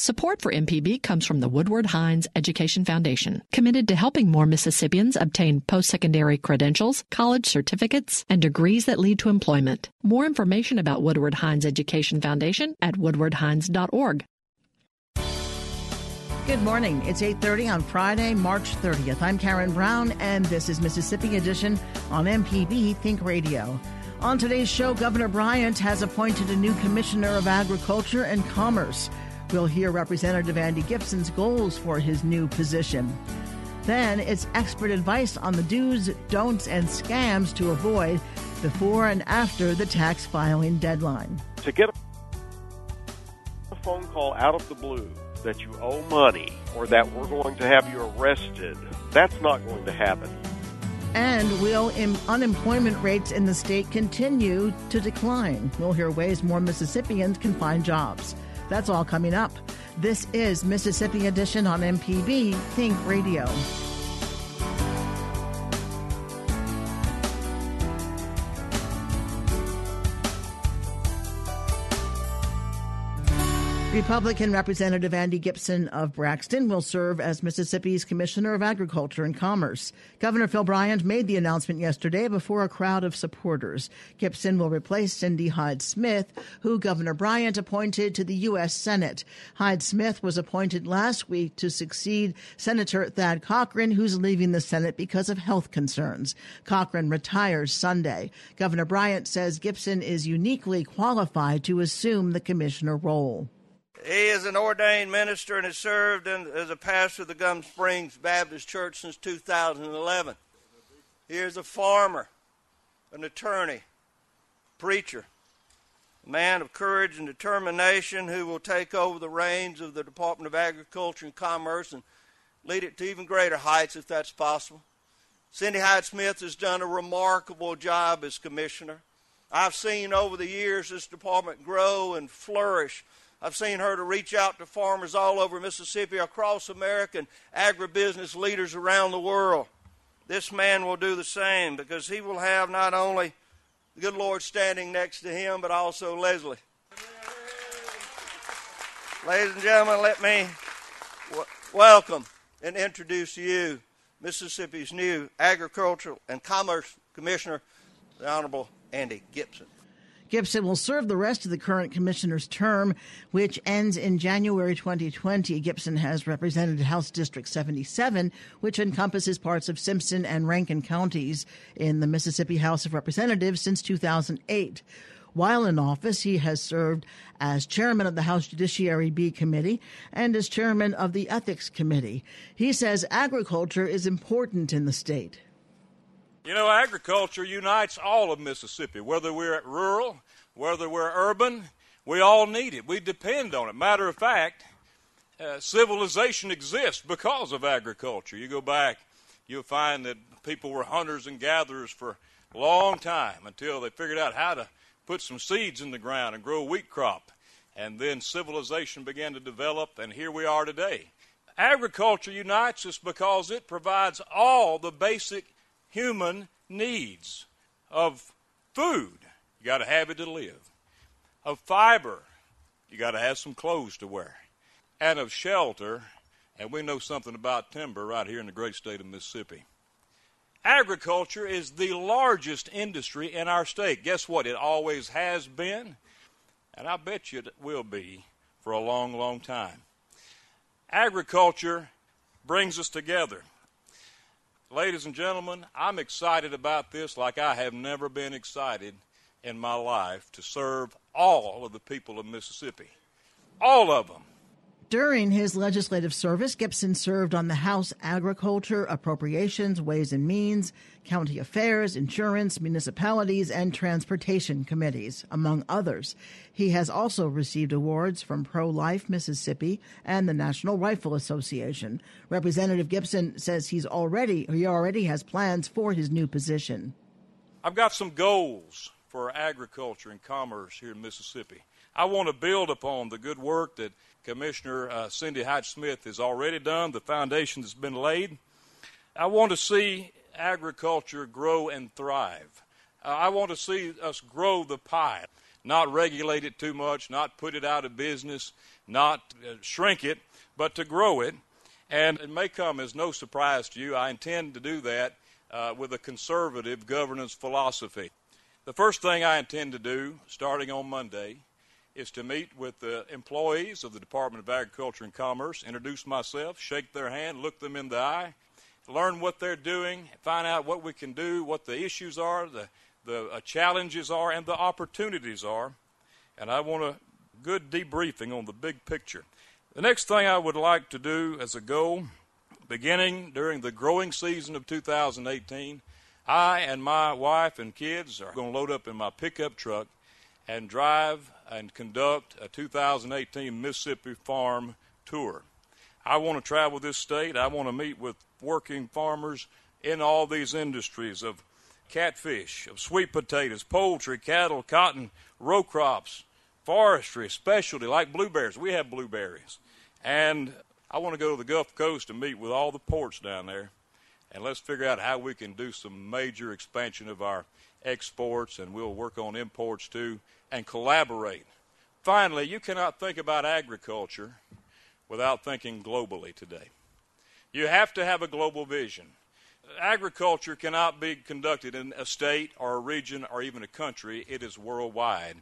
Support for MPB comes from the Woodward Hines Education Foundation, committed to helping more Mississippians obtain post-secondary credentials, college certificates, and degrees that lead to employment. More information about Woodward Hines Education Foundation at woodwardhines.org. Good morning. It's 8:30 on Friday, March 30th. I'm Karen Brown and this is Mississippi Edition on MPB Think Radio. On today's show, Governor Bryant has appointed a new Commissioner of Agriculture and Commerce. We'll hear Representative Andy Gipson's goals for his new position. Then it's expert advice on the do's, don'ts, and scams to avoid before and after the tax filing deadline. To get a phone call out of the blue that you owe money or that we're going to have you arrested, that's not going to happen. And will unemployment rates in the state continue to decline? We'll hear ways more Mississippians can find jobs. That's all coming up. This is Mississippi Edition on MPB Think Radio. Republican Representative Andy Gipson of Braxton will serve as Mississippi's Commissioner of Agriculture and Commerce. Governor Phil Bryant made the announcement yesterday before a crowd of supporters. Gipson will replace Cindy Hyde Smith, who Governor Bryant appointed to the U.S. Senate. Hyde Smith was appointed last week to succeed Senator Thad Cochran, who's leaving the Senate because of health concerns. Cochran retires Sunday. Governor Bryant says Gipson is uniquely qualified to assume the commissioner role. He is an ordained minister and has served in, as a pastor of the Gum Springs Baptist Church since 2011. He is a farmer, an attorney, preacher, a man of courage and determination who will take over the reins of the Department of Agriculture and Commerce and lead it to even greater heights if that's possible. Cindy Hyde Smith has done a remarkable job as commissioner. I've seen over the years this department grow and flourish I've seen her to reach out to farmers all over Mississippi, across America, and agribusiness leaders around the world. This man will do the same because he will have not only the good Lord standing next to him, but also Leslie. Ladies and gentlemen, let me w- welcome and introduce you Mississippi's new Agricultural and Commerce Commissioner, the Honorable Andy Gipson. Gipson will serve the rest of the current commissioner's term, which ends in January 2020. Gipson has represented House District 77, which encompasses parts of Simpson and Rankin counties in the Mississippi House of Representatives since 2008. While in office, he has served as chairman of the House Judiciary B Committee and as chairman of the Ethics Committee. He says agriculture is important in the state. You know, agriculture unites all of Mississippi, whether we're at rural, whether we're urban, we all need it. We depend on it. Matter of fact, uh, civilization exists because of agriculture. You go back, you'll find that people were hunters and gatherers for a long time until they figured out how to put some seeds in the ground and grow a wheat crop. And then civilization began to develop, and here we are today. Agriculture unites us because it provides all the basic human needs of food. You got to have it to live. Of fiber. You got to have some clothes to wear. And of shelter. And we know something about timber right here in the great state of Mississippi. Agriculture is the largest industry in our state. Guess what? It always has been, and I bet you it will be for a long, long time. Agriculture brings us together. Ladies and gentlemen, I'm excited about this like I have never been excited in my life to serve all of the people of Mississippi. All of them. During his legislative service, Gipson served on the House Agriculture, Appropriations, Ways and Means, County Affairs, Insurance, Municipalities, and Transportation Committees, among others. He has also received awards from Pro Life Mississippi and the National Rifle Association. Representative Gipson says he's already he already has plans for his new position. I've got some goals for agriculture and commerce here in Mississippi. I want to build upon the good work that Commissioner uh, Cindy Hyde Smith has already done, the foundation that's been laid. I want to see agriculture grow and thrive. Uh, I want to see us grow the pie, not regulate it too much, not put it out of business, not uh, shrink it, but to grow it. And it may come as no surprise to you, I intend to do that uh, with a conservative governance philosophy. The first thing I intend to do, starting on Monday, is to meet with the employees of the Department of Agriculture and Commerce, introduce myself, shake their hand, look them in the eye, learn what they're doing, find out what we can do, what the issues are, the, the uh, challenges are, and the opportunities are. And I want a good debriefing on the big picture. The next thing I would like to do as a goal, beginning during the growing season of 2018, I and my wife and kids are going to load up in my pickup truck and drive and conduct a 2018 Mississippi Farm Tour. I want to travel this state. I want to meet with working farmers in all these industries of catfish, of sweet potatoes, poultry, cattle, cotton, row crops, forestry, specialty like blueberries. We have blueberries. And I want to go to the Gulf Coast and meet with all the ports down there. And let's figure out how we can do some major expansion of our exports, and we'll work on imports too and collaborate. Finally, you cannot think about agriculture without thinking globally today. You have to have a global vision. Agriculture cannot be conducted in a state or a region or even a country, it is worldwide.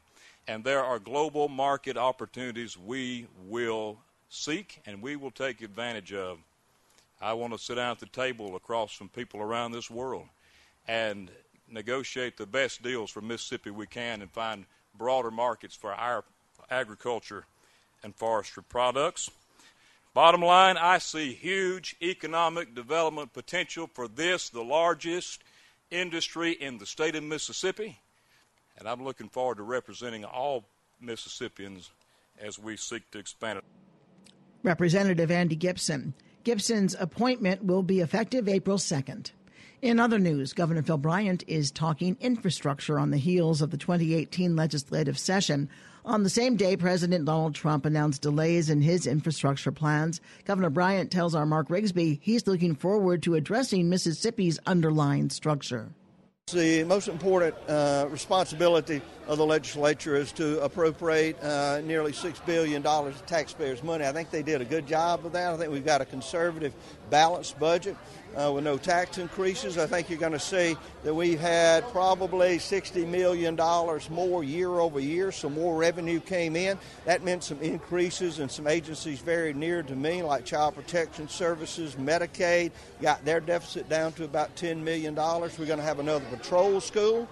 And there are global market opportunities we will seek and we will take advantage of. I want to sit down at the table across from people around this world and negotiate the best deals for Mississippi we can and find broader markets for our agriculture and forestry products. Bottom line, I see huge economic development potential for this, the largest industry in the state of Mississippi, and I'm looking forward to representing all Mississippians as we seek to expand it. Representative Andy Gipson. Gipson's appointment will be effective April 2nd. In other news, Governor Phil Bryant is talking infrastructure on the heels of the 2018 legislative session. On the same day, President Donald Trump announced delays in his infrastructure plans. Governor Bryant tells our Mark Rigsby he's looking forward to addressing Mississippi's underlying structure. The most important uh, responsibility of the legislature is to appropriate uh, nearly $6 billion of taxpayers' money. I think they did a good job of that. I think we've got a conservative, balanced budget uh, with no tax increases. I think you're going to see that we've had probably $60 million more year over year, so more revenue came in. That meant some increases in some agencies very near to me, like Child Protection Services, Medicaid, got their deficit down to about $10 million. We're going to have another patrol school.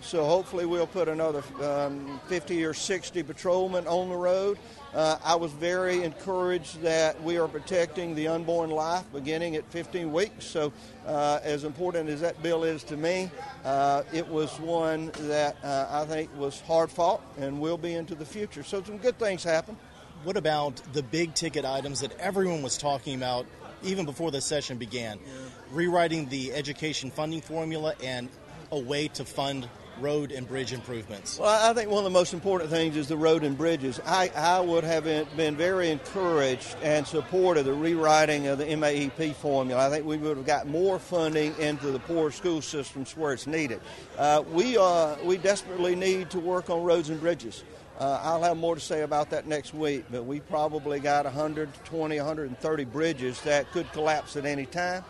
So hopefully we'll put another um, 50 or 60 patrolmen on the road. Uh, I was very encouraged that we are protecting the unborn life beginning at 15 weeks. So, uh, as important as that bill is to me, uh, it was one that uh, I think was hard fought and will be into the future. So, some good things happen. What about the big ticket items that everyone was talking about even before the session began? Yeah. Rewriting the education funding formula and a way to fund road and bridge improvements? Well, I think one of the most important things is the road and bridges. I, I would have been very encouraged and supported the rewriting of the MAEP formula. I think we would have got more funding into the poor school systems where it's needed. Uh, we, uh, we desperately need to work on roads and bridges. Uh, I'll have more to say about that next week, but we probably got 120, 130 bridges that could collapse at any time.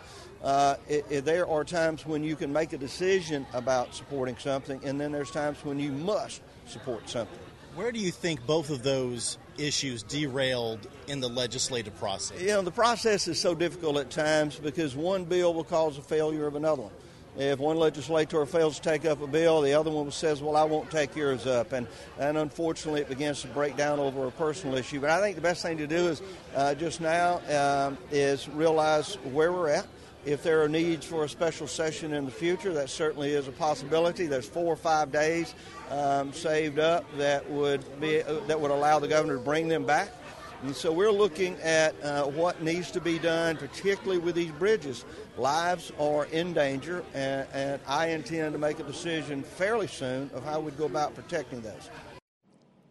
Uh, it, it, there are times when you can make a decision about supporting something, and then there's times when you must support something. Where do you think both of those issues derailed in the legislative process? You know, the process is so difficult at times because one bill will cause a failure of another one. If one legislator fails to take up a bill, the other one says, Well, I won't take yours up. And, and unfortunately, it begins to break down over a personal issue. But I think the best thing to do is uh, just now um, is realize where we're at. If there are needs for a special session in the future, that certainly is a possibility. There's four or five days um, saved up that would be uh, that would allow the governor to bring them back. And so we're looking at uh, what needs to be done, particularly with these bridges. Lives are in danger, and, and I intend to make a decision fairly soon of how we'd go about protecting those.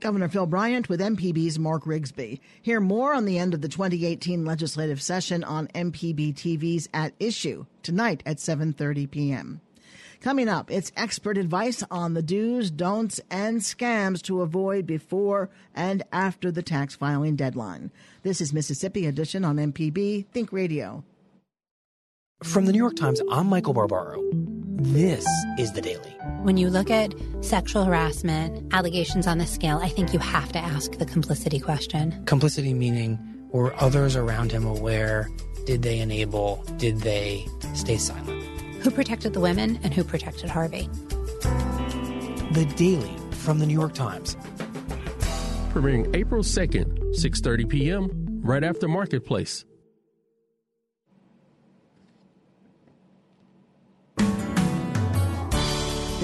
Governor Phil Bryant with MPB's Mark Rigsby. Hear more on the end of the 2018 legislative session on MPB TV's At Issue tonight at 7:30 p.m. Coming up, it's expert advice on the do's, don'ts, and scams to avoid before and after the tax filing deadline. This is Mississippi Edition on MPB Think Radio. From the New York Times, I'm Michael Barbaro. This is The Daily. When you look at sexual harassment, allegations on the scale, I think you have to ask the complicity question. Complicity meaning were others around him aware? Did they enable? Did they stay silent? Who protected the women and who protected Harvey? The Daily from the New York Times. Premiering April 2nd, 6:30 p.m. right after Marketplace.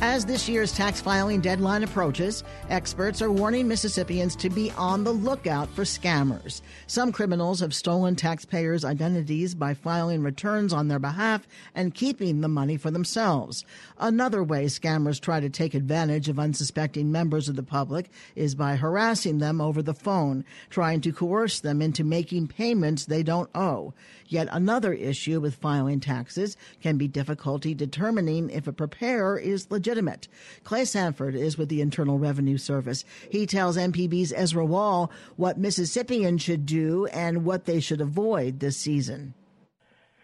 As this year's tax filing deadline approaches, experts are warning Mississippians to be on the lookout for scammers. Some criminals have stolen taxpayers' identities by filing returns on their behalf and keeping the money for themselves. Another way scammers try to take advantage of unsuspecting members of the public is by harassing them over the phone, trying to coerce them into making payments they don't owe. Yet another issue with filing taxes can be difficulty determining if a preparer is legitimate. Clay Sanford is with the Internal Revenue Service. He tells MPB's Ezra Wall what Mississippians should do and what they should avoid this season.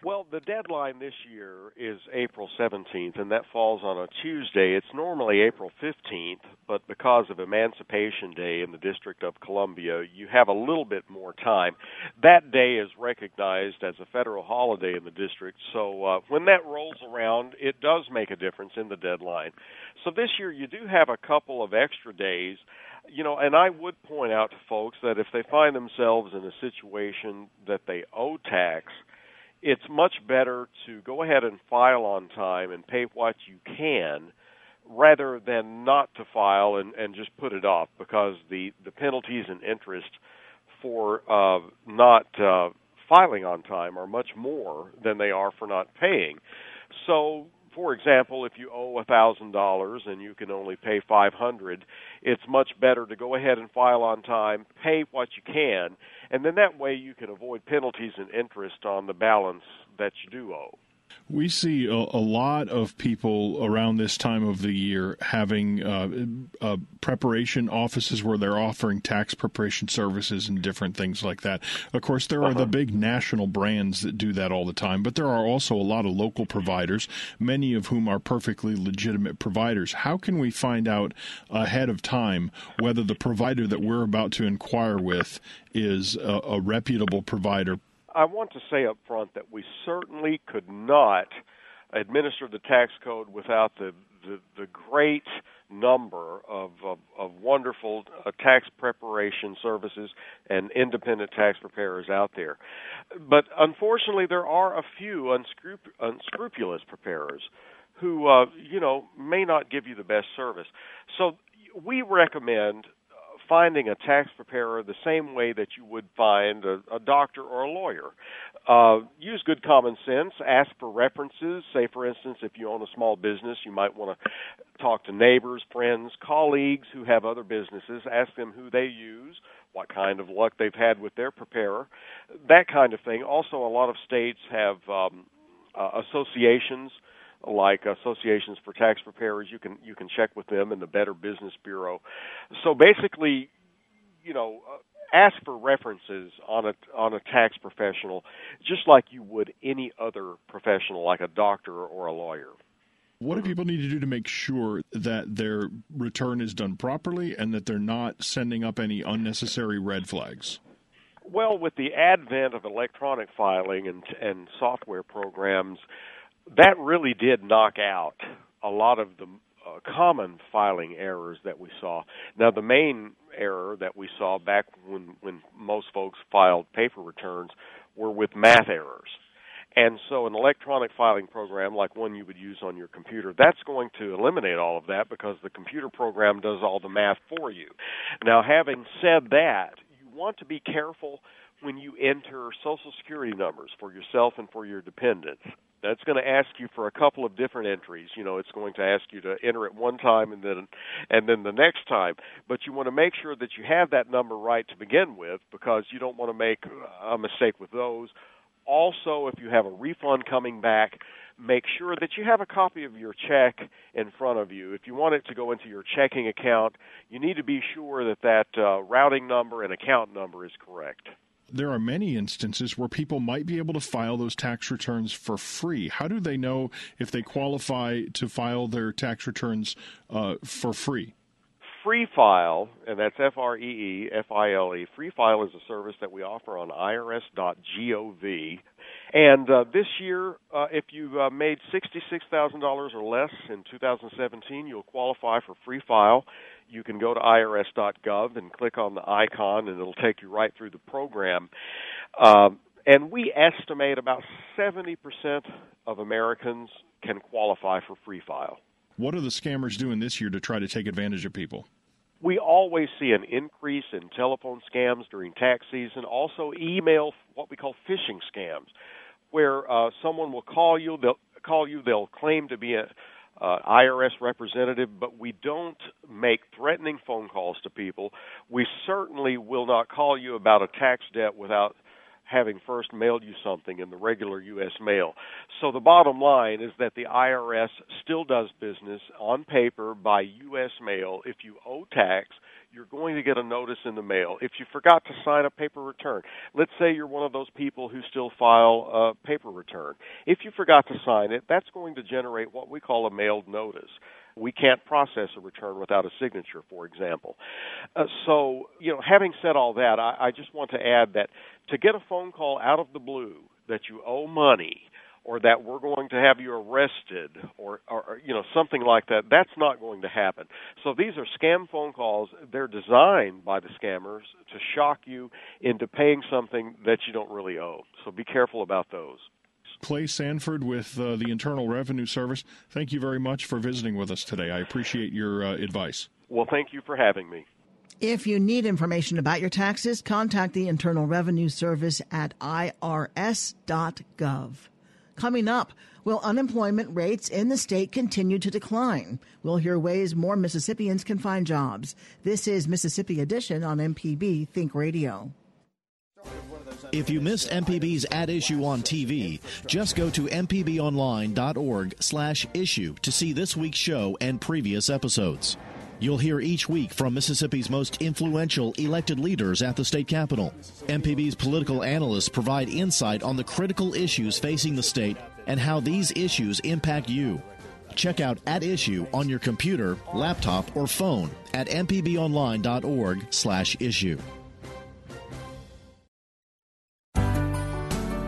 Well, the deadline this year is April 17th, and that falls on a Tuesday. It's normally April 15th, but because of Emancipation Day in the District of Columbia, you have a little bit more time. That day is recognized as a federal holiday in the district, so uh, when that rolls around, it does make a difference in the deadline. So this year, you do have a couple of extra days you know, and I would point out to folks that if they find themselves in a situation that they owe tax, it's much better to go ahead and file on time and pay what you can rather than not to file and, and just put it off because the, the penalties and interest for uh, not uh, filing on time are much more than they are for not paying. So for example, if you owe a thousand dollars and you can only pay five hundred, it's much better to go ahead and file on time, pay what you can, and then that way you can avoid penalties and interest on the balance that you do owe. We see a, a, lot of people around this time of the year having uh, uh, preparation offices where they're offering tax preparation services and different things like that. Of course, there are uh-huh. the big national brands that do that all the time, but there are also a lot of local providers, many of whom are perfectly legitimate providers. How can we find out ahead of time whether the provider that we're about to inquire with is a, a reputable provider I want to say up front that we certainly could not administer the tax code without the the, the great number of, of, of wonderful uh, tax preparation services and independent tax preparers out there. But unfortunately, there are a few unscrup- unscrupulous preparers who, uh, you know, may not give you the best service. So we recommend finding a tax preparer the same way that you would find a, a doctor or a lawyer. Uh, use good common sense. Ask for references. Say, for instance, if you own a small business, you might want to talk to neighbors, friends, colleagues who have other businesses. Ask them who they use, what kind of luck they've had with their preparer, that kind of thing. Also, a lot of states have um, uh, associations like associations for tax preparers. You can you can check with them and the Better Business Bureau. So basically, you know, uh, ask for references on a on a tax professional, just like you would any other professional, like a doctor or a lawyer. What do people need to do to make sure that their return is done properly and that they're not sending up any unnecessary red flags? Well, with the advent of electronic filing and, and software programs, that really did knock out a lot of the uh, common filing errors that we saw. Now, the main error that we saw back when when most folks filed paper returns were with math errors. And so, an electronic filing program like one you would use on your computer, that's going to eliminate all of that because the computer program does all the math for you. Now, having said that, you want to be careful when you enter social security numbers for yourself and for your dependents. That's going to ask you for a couple of different entries. You know, it's going to ask you to enter it one time and then and then the next time. But you want to make sure that you have that number right to begin with because you don't want to make a mistake with those. Also, if you have a refund coming back, make sure that you have a copy of your check in front of you. If you want it to go into your checking account, you need to be sure that that uh, routing number and account number is correct there are many instances where people might be able to file those tax returns for free. How do they know if they qualify to file their tax returns uh, for free? Free File, and that's F R E E F I L E. Free File is a service that we offer on irs.gov. And uh, this year, uh, if you uh, made $66,000 or less in 2017, you'll qualify for Free File you can go to irs.gov and click on the icon, and it'll take you right through the program. Um, and we estimate about 70% of Americans can qualify for free file. What are the scammers doing this year to try to take advantage of people? We always see an increase in telephone scams during tax season, also email, what we call phishing scams, where uh, someone will call you, they'll call you, they'll claim to be a uh, IRS representative, but we don't make threatening phone calls to people. We certainly will not call you about a tax debt without having first mailed you something in the regular U.S. mail. So the bottom line is that the IRS still does business on paper by U.S. mail if you owe tax you're going to get a notice in the mail. If you forgot to sign a paper return, let's say you're one of those people who still file a paper return. If you forgot to sign it, that's going to generate what we call a mailed notice. We can't process a return without a signature, for example. Uh, so, you know, having said all that, I, I just want to add that to get a phone call out of the blue that you owe money or that we're going to have you arrested or, or you know something like that that's not going to happen so these are scam phone calls they're designed by the scammers to shock you into paying something that you don't really owe so be careful about those Clay Sanford with uh, the Internal Revenue Service. Thank you very much for visiting with us today. I appreciate your uh, advice. Well, thank you for having me. If you need information about your taxes, contact the Internal Revenue Service at irs.gov. Coming up, will unemployment rates in the state continue to decline? We'll hear ways more Mississippians can find jobs. This is Mississippi Edition on MPB Think Radio. If you missed MPB's At Issue on TV, just go to mpbonline.org slash issue to see this week's show and previous episodes. You'll hear each week from Mississippi's most influential elected leaders at the state capitol. MPB's political analysts provide insight on the critical issues facing the state and how these issues impact you. Check out At Issue on your computer, laptop, or phone at mpbonline.org/issue.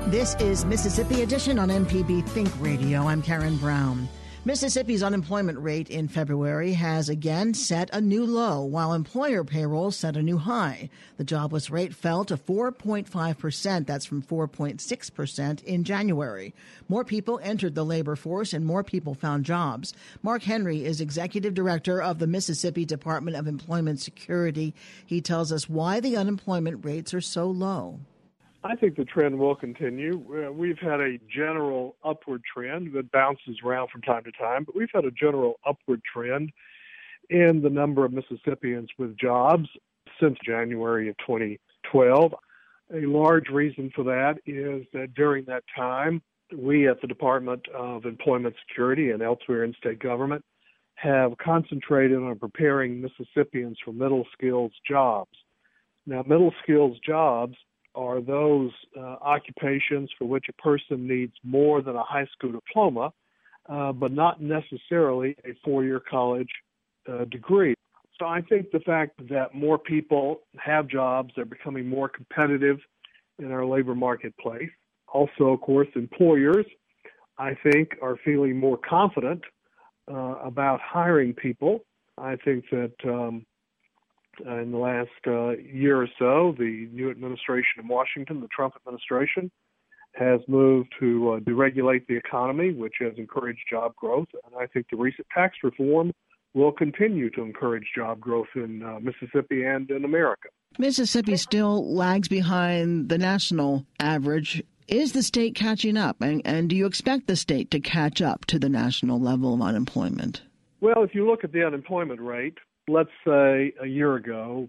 This is Mississippi Edition on MPB Think Radio. I'm Karen Brown. Mississippi's unemployment rate in February has again set a new low, while employer payrolls set a new high. The jobless rate fell to 4.5%. That's from 4.6% in January. More people entered the labor force and more people found jobs. Mark Henry is executive director of the Mississippi Department of Employment Security. He tells us why the unemployment rates are so low. I think the trend will continue. Uh, we've had a general upward trend that bounces around from time to time, but we've had a general upward trend in the number of Mississippians with jobs since January of 2012. A large reason for that is that during that time, we at the Department of Employment Security and elsewhere in state government have concentrated on preparing Mississippians for middle skills jobs. Now, middle skills jobs are those uh, occupations for which a person needs more than a high school diploma uh, but not necessarily a four year college uh, degree. So I think the fact that more people have jobs, they're becoming more competitive in our labor marketplace. Also, of course, employers, I think, are feeling more confident uh, about hiring people. I think that um, in the last uh, year or so, the new administration in Washington, the Trump administration, has moved to uh, deregulate the economy, which has encouraged job growth. And I think the recent tax reform will continue to encourage job growth in uh, Mississippi and in America. Mississippi still lags behind the national average. Is the state catching up? And, and do you expect the state to catch up to the national level of unemployment? Well, if you look at the unemployment rate, let's say a year ago,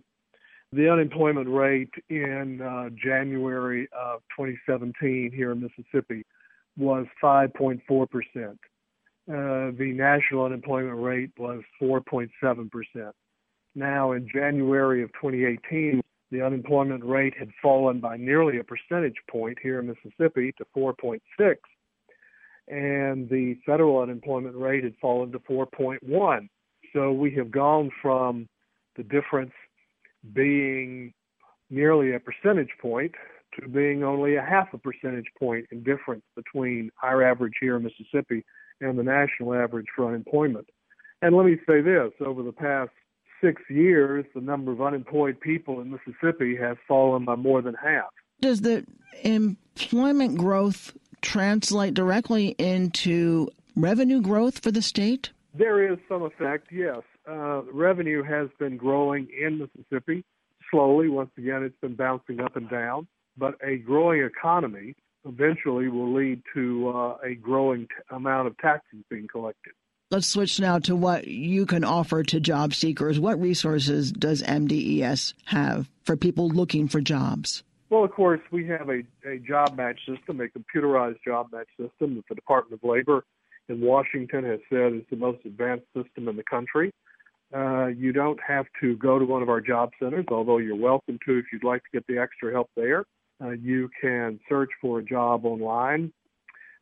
the unemployment rate in uh, January of 2017 here in Mississippi was 5.4 percent. Uh, the national unemployment rate was 4.7 percent. Now, in January of 2018, the unemployment rate had fallen by nearly a percentage point here in Mississippi to 4.6, and the federal unemployment rate had fallen to 4.1. So we have gone from the difference being nearly a percentage point to being only a half a percentage point in difference between our average here in Mississippi and the national average for unemployment. And let me say this over the past six years, the number of unemployed people in Mississippi has fallen by more than half. Does the employment growth translate directly into revenue growth for the state? There is some effect, yes. Uh, revenue has been growing in Mississippi slowly. Once again, it's been bouncing up and down. But a growing economy eventually will lead to uh, a growing t- amount of taxes being collected. Let's switch now to what you can offer to job seekers. What resources does MDES have for people looking for jobs? Well, of course, we have a, a job match system, a computerized job match system that the Department of Labor in Washington has said is the most advanced system in the country. Uh, you don't have to go to one of our job centers, although you're welcome to if you'd like to get the extra help there. Uh, you can search for a job online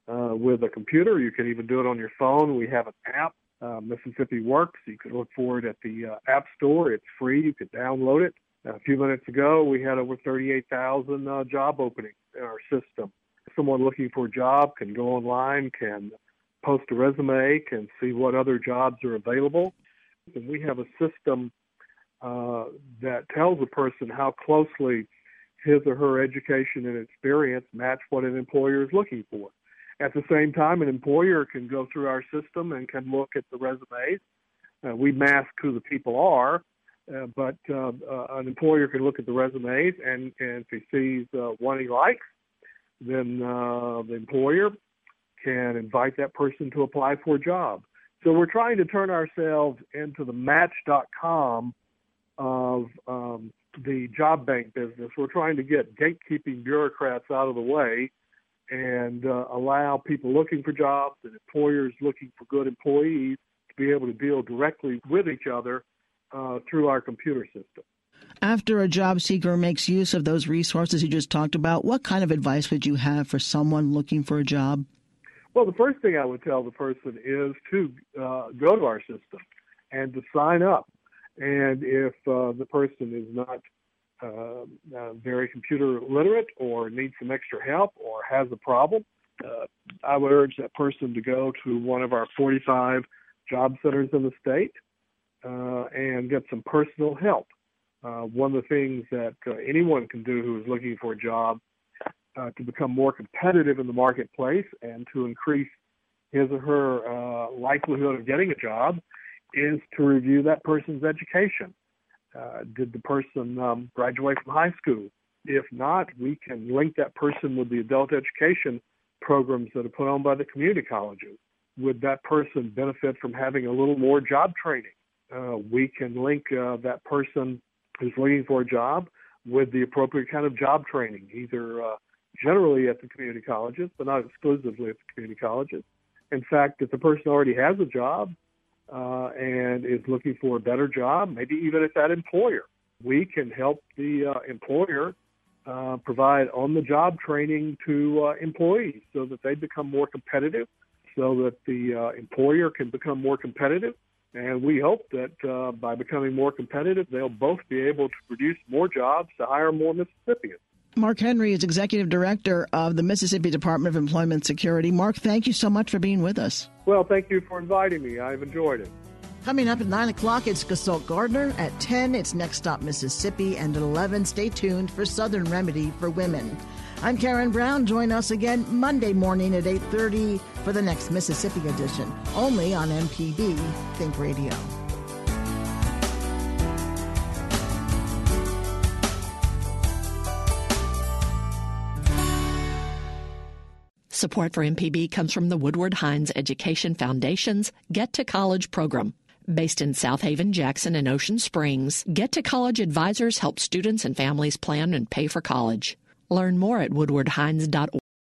uh, with a computer. You can even do it on your phone. We have an app, uh, Mississippi Works. You can look for it at the uh, App Store. It's free. You can download it. A few minutes ago, we had over 38,000 uh, job openings in our system. Someone looking for a job can go online, can post a resume, can see what other jobs are available. And we have a system uh, that tells a person how closely his or her education and experience match what an employer is looking for. At the same time, an employer can go through our system and can look at the resumes. Uh, we mask who the people are, uh, but uh, uh an employer can look at the resumes and, and if he sees uh, one he likes, then uh, the employer can invite that person to apply for a job. So we're trying to turn ourselves into the Match.com of um, the job bank business. We're trying to get gatekeeping bureaucrats out of the way and uh, allow people looking for jobs and employers looking for good employees to be able to deal directly with each other uh, through our computer system. After a job seeker makes use of those resources you just talked about, what kind of advice would you have for someone looking for a job? Well, the first thing I would tell the person is to uh, go to our system and to sign up. And if uh, the person is not uh, uh, very computer literate or needs some extra help or has a problem, uh, I would urge that person to go to one of our 45 job centers in the state uh, and get some personal help. Uh, one of the things that uh, anyone can do who is looking for a job uh, to become more competitive in the marketplace and to increase his or her uh, likelihood of getting a job is to review that person's education. Uh, did the person um, graduate from high school? If not, we can link that person with the adult education programs that are put on by the community colleges. Would that person benefit from having a little more job training? Uh, we can link uh, that person who's looking for a job with the appropriate kind of job training, either uh, generally at the community colleges, but not exclusively at the community colleges. In fact, if the person already has a job uh, and is looking for a better job, maybe even at that employer, we can help the uh, employer uh, provide on the job training to uh, employees so that they become more competitive, so that the uh, employer can become more competitive. And we hope that uh, by becoming more competitive, they'll both be able to produce more jobs to hire more Mississippians. Mark Henry is Executive Director of the Mississippi Department of Employment Security. Mark, thank you so much for being with us. Well, thank you for inviting me. I've enjoyed it. Coming up at 9 o'clock, it's Gestalt Gardener. At 10, it's Next Stop Mississippi. And at 11, stay tuned for Southern Remedy for Women. I'm Karen Brown. Join us again Monday morning at 8.30 for the next Mississippi edition, only on MPB Think Radio. Support for MPB comes from the Woodward Hines Education Foundation's Get to College program. Based in South Haven, Jackson, and Ocean Springs, Get to College advisors help students and families plan and pay for college. Learn more at woodwardhines.org.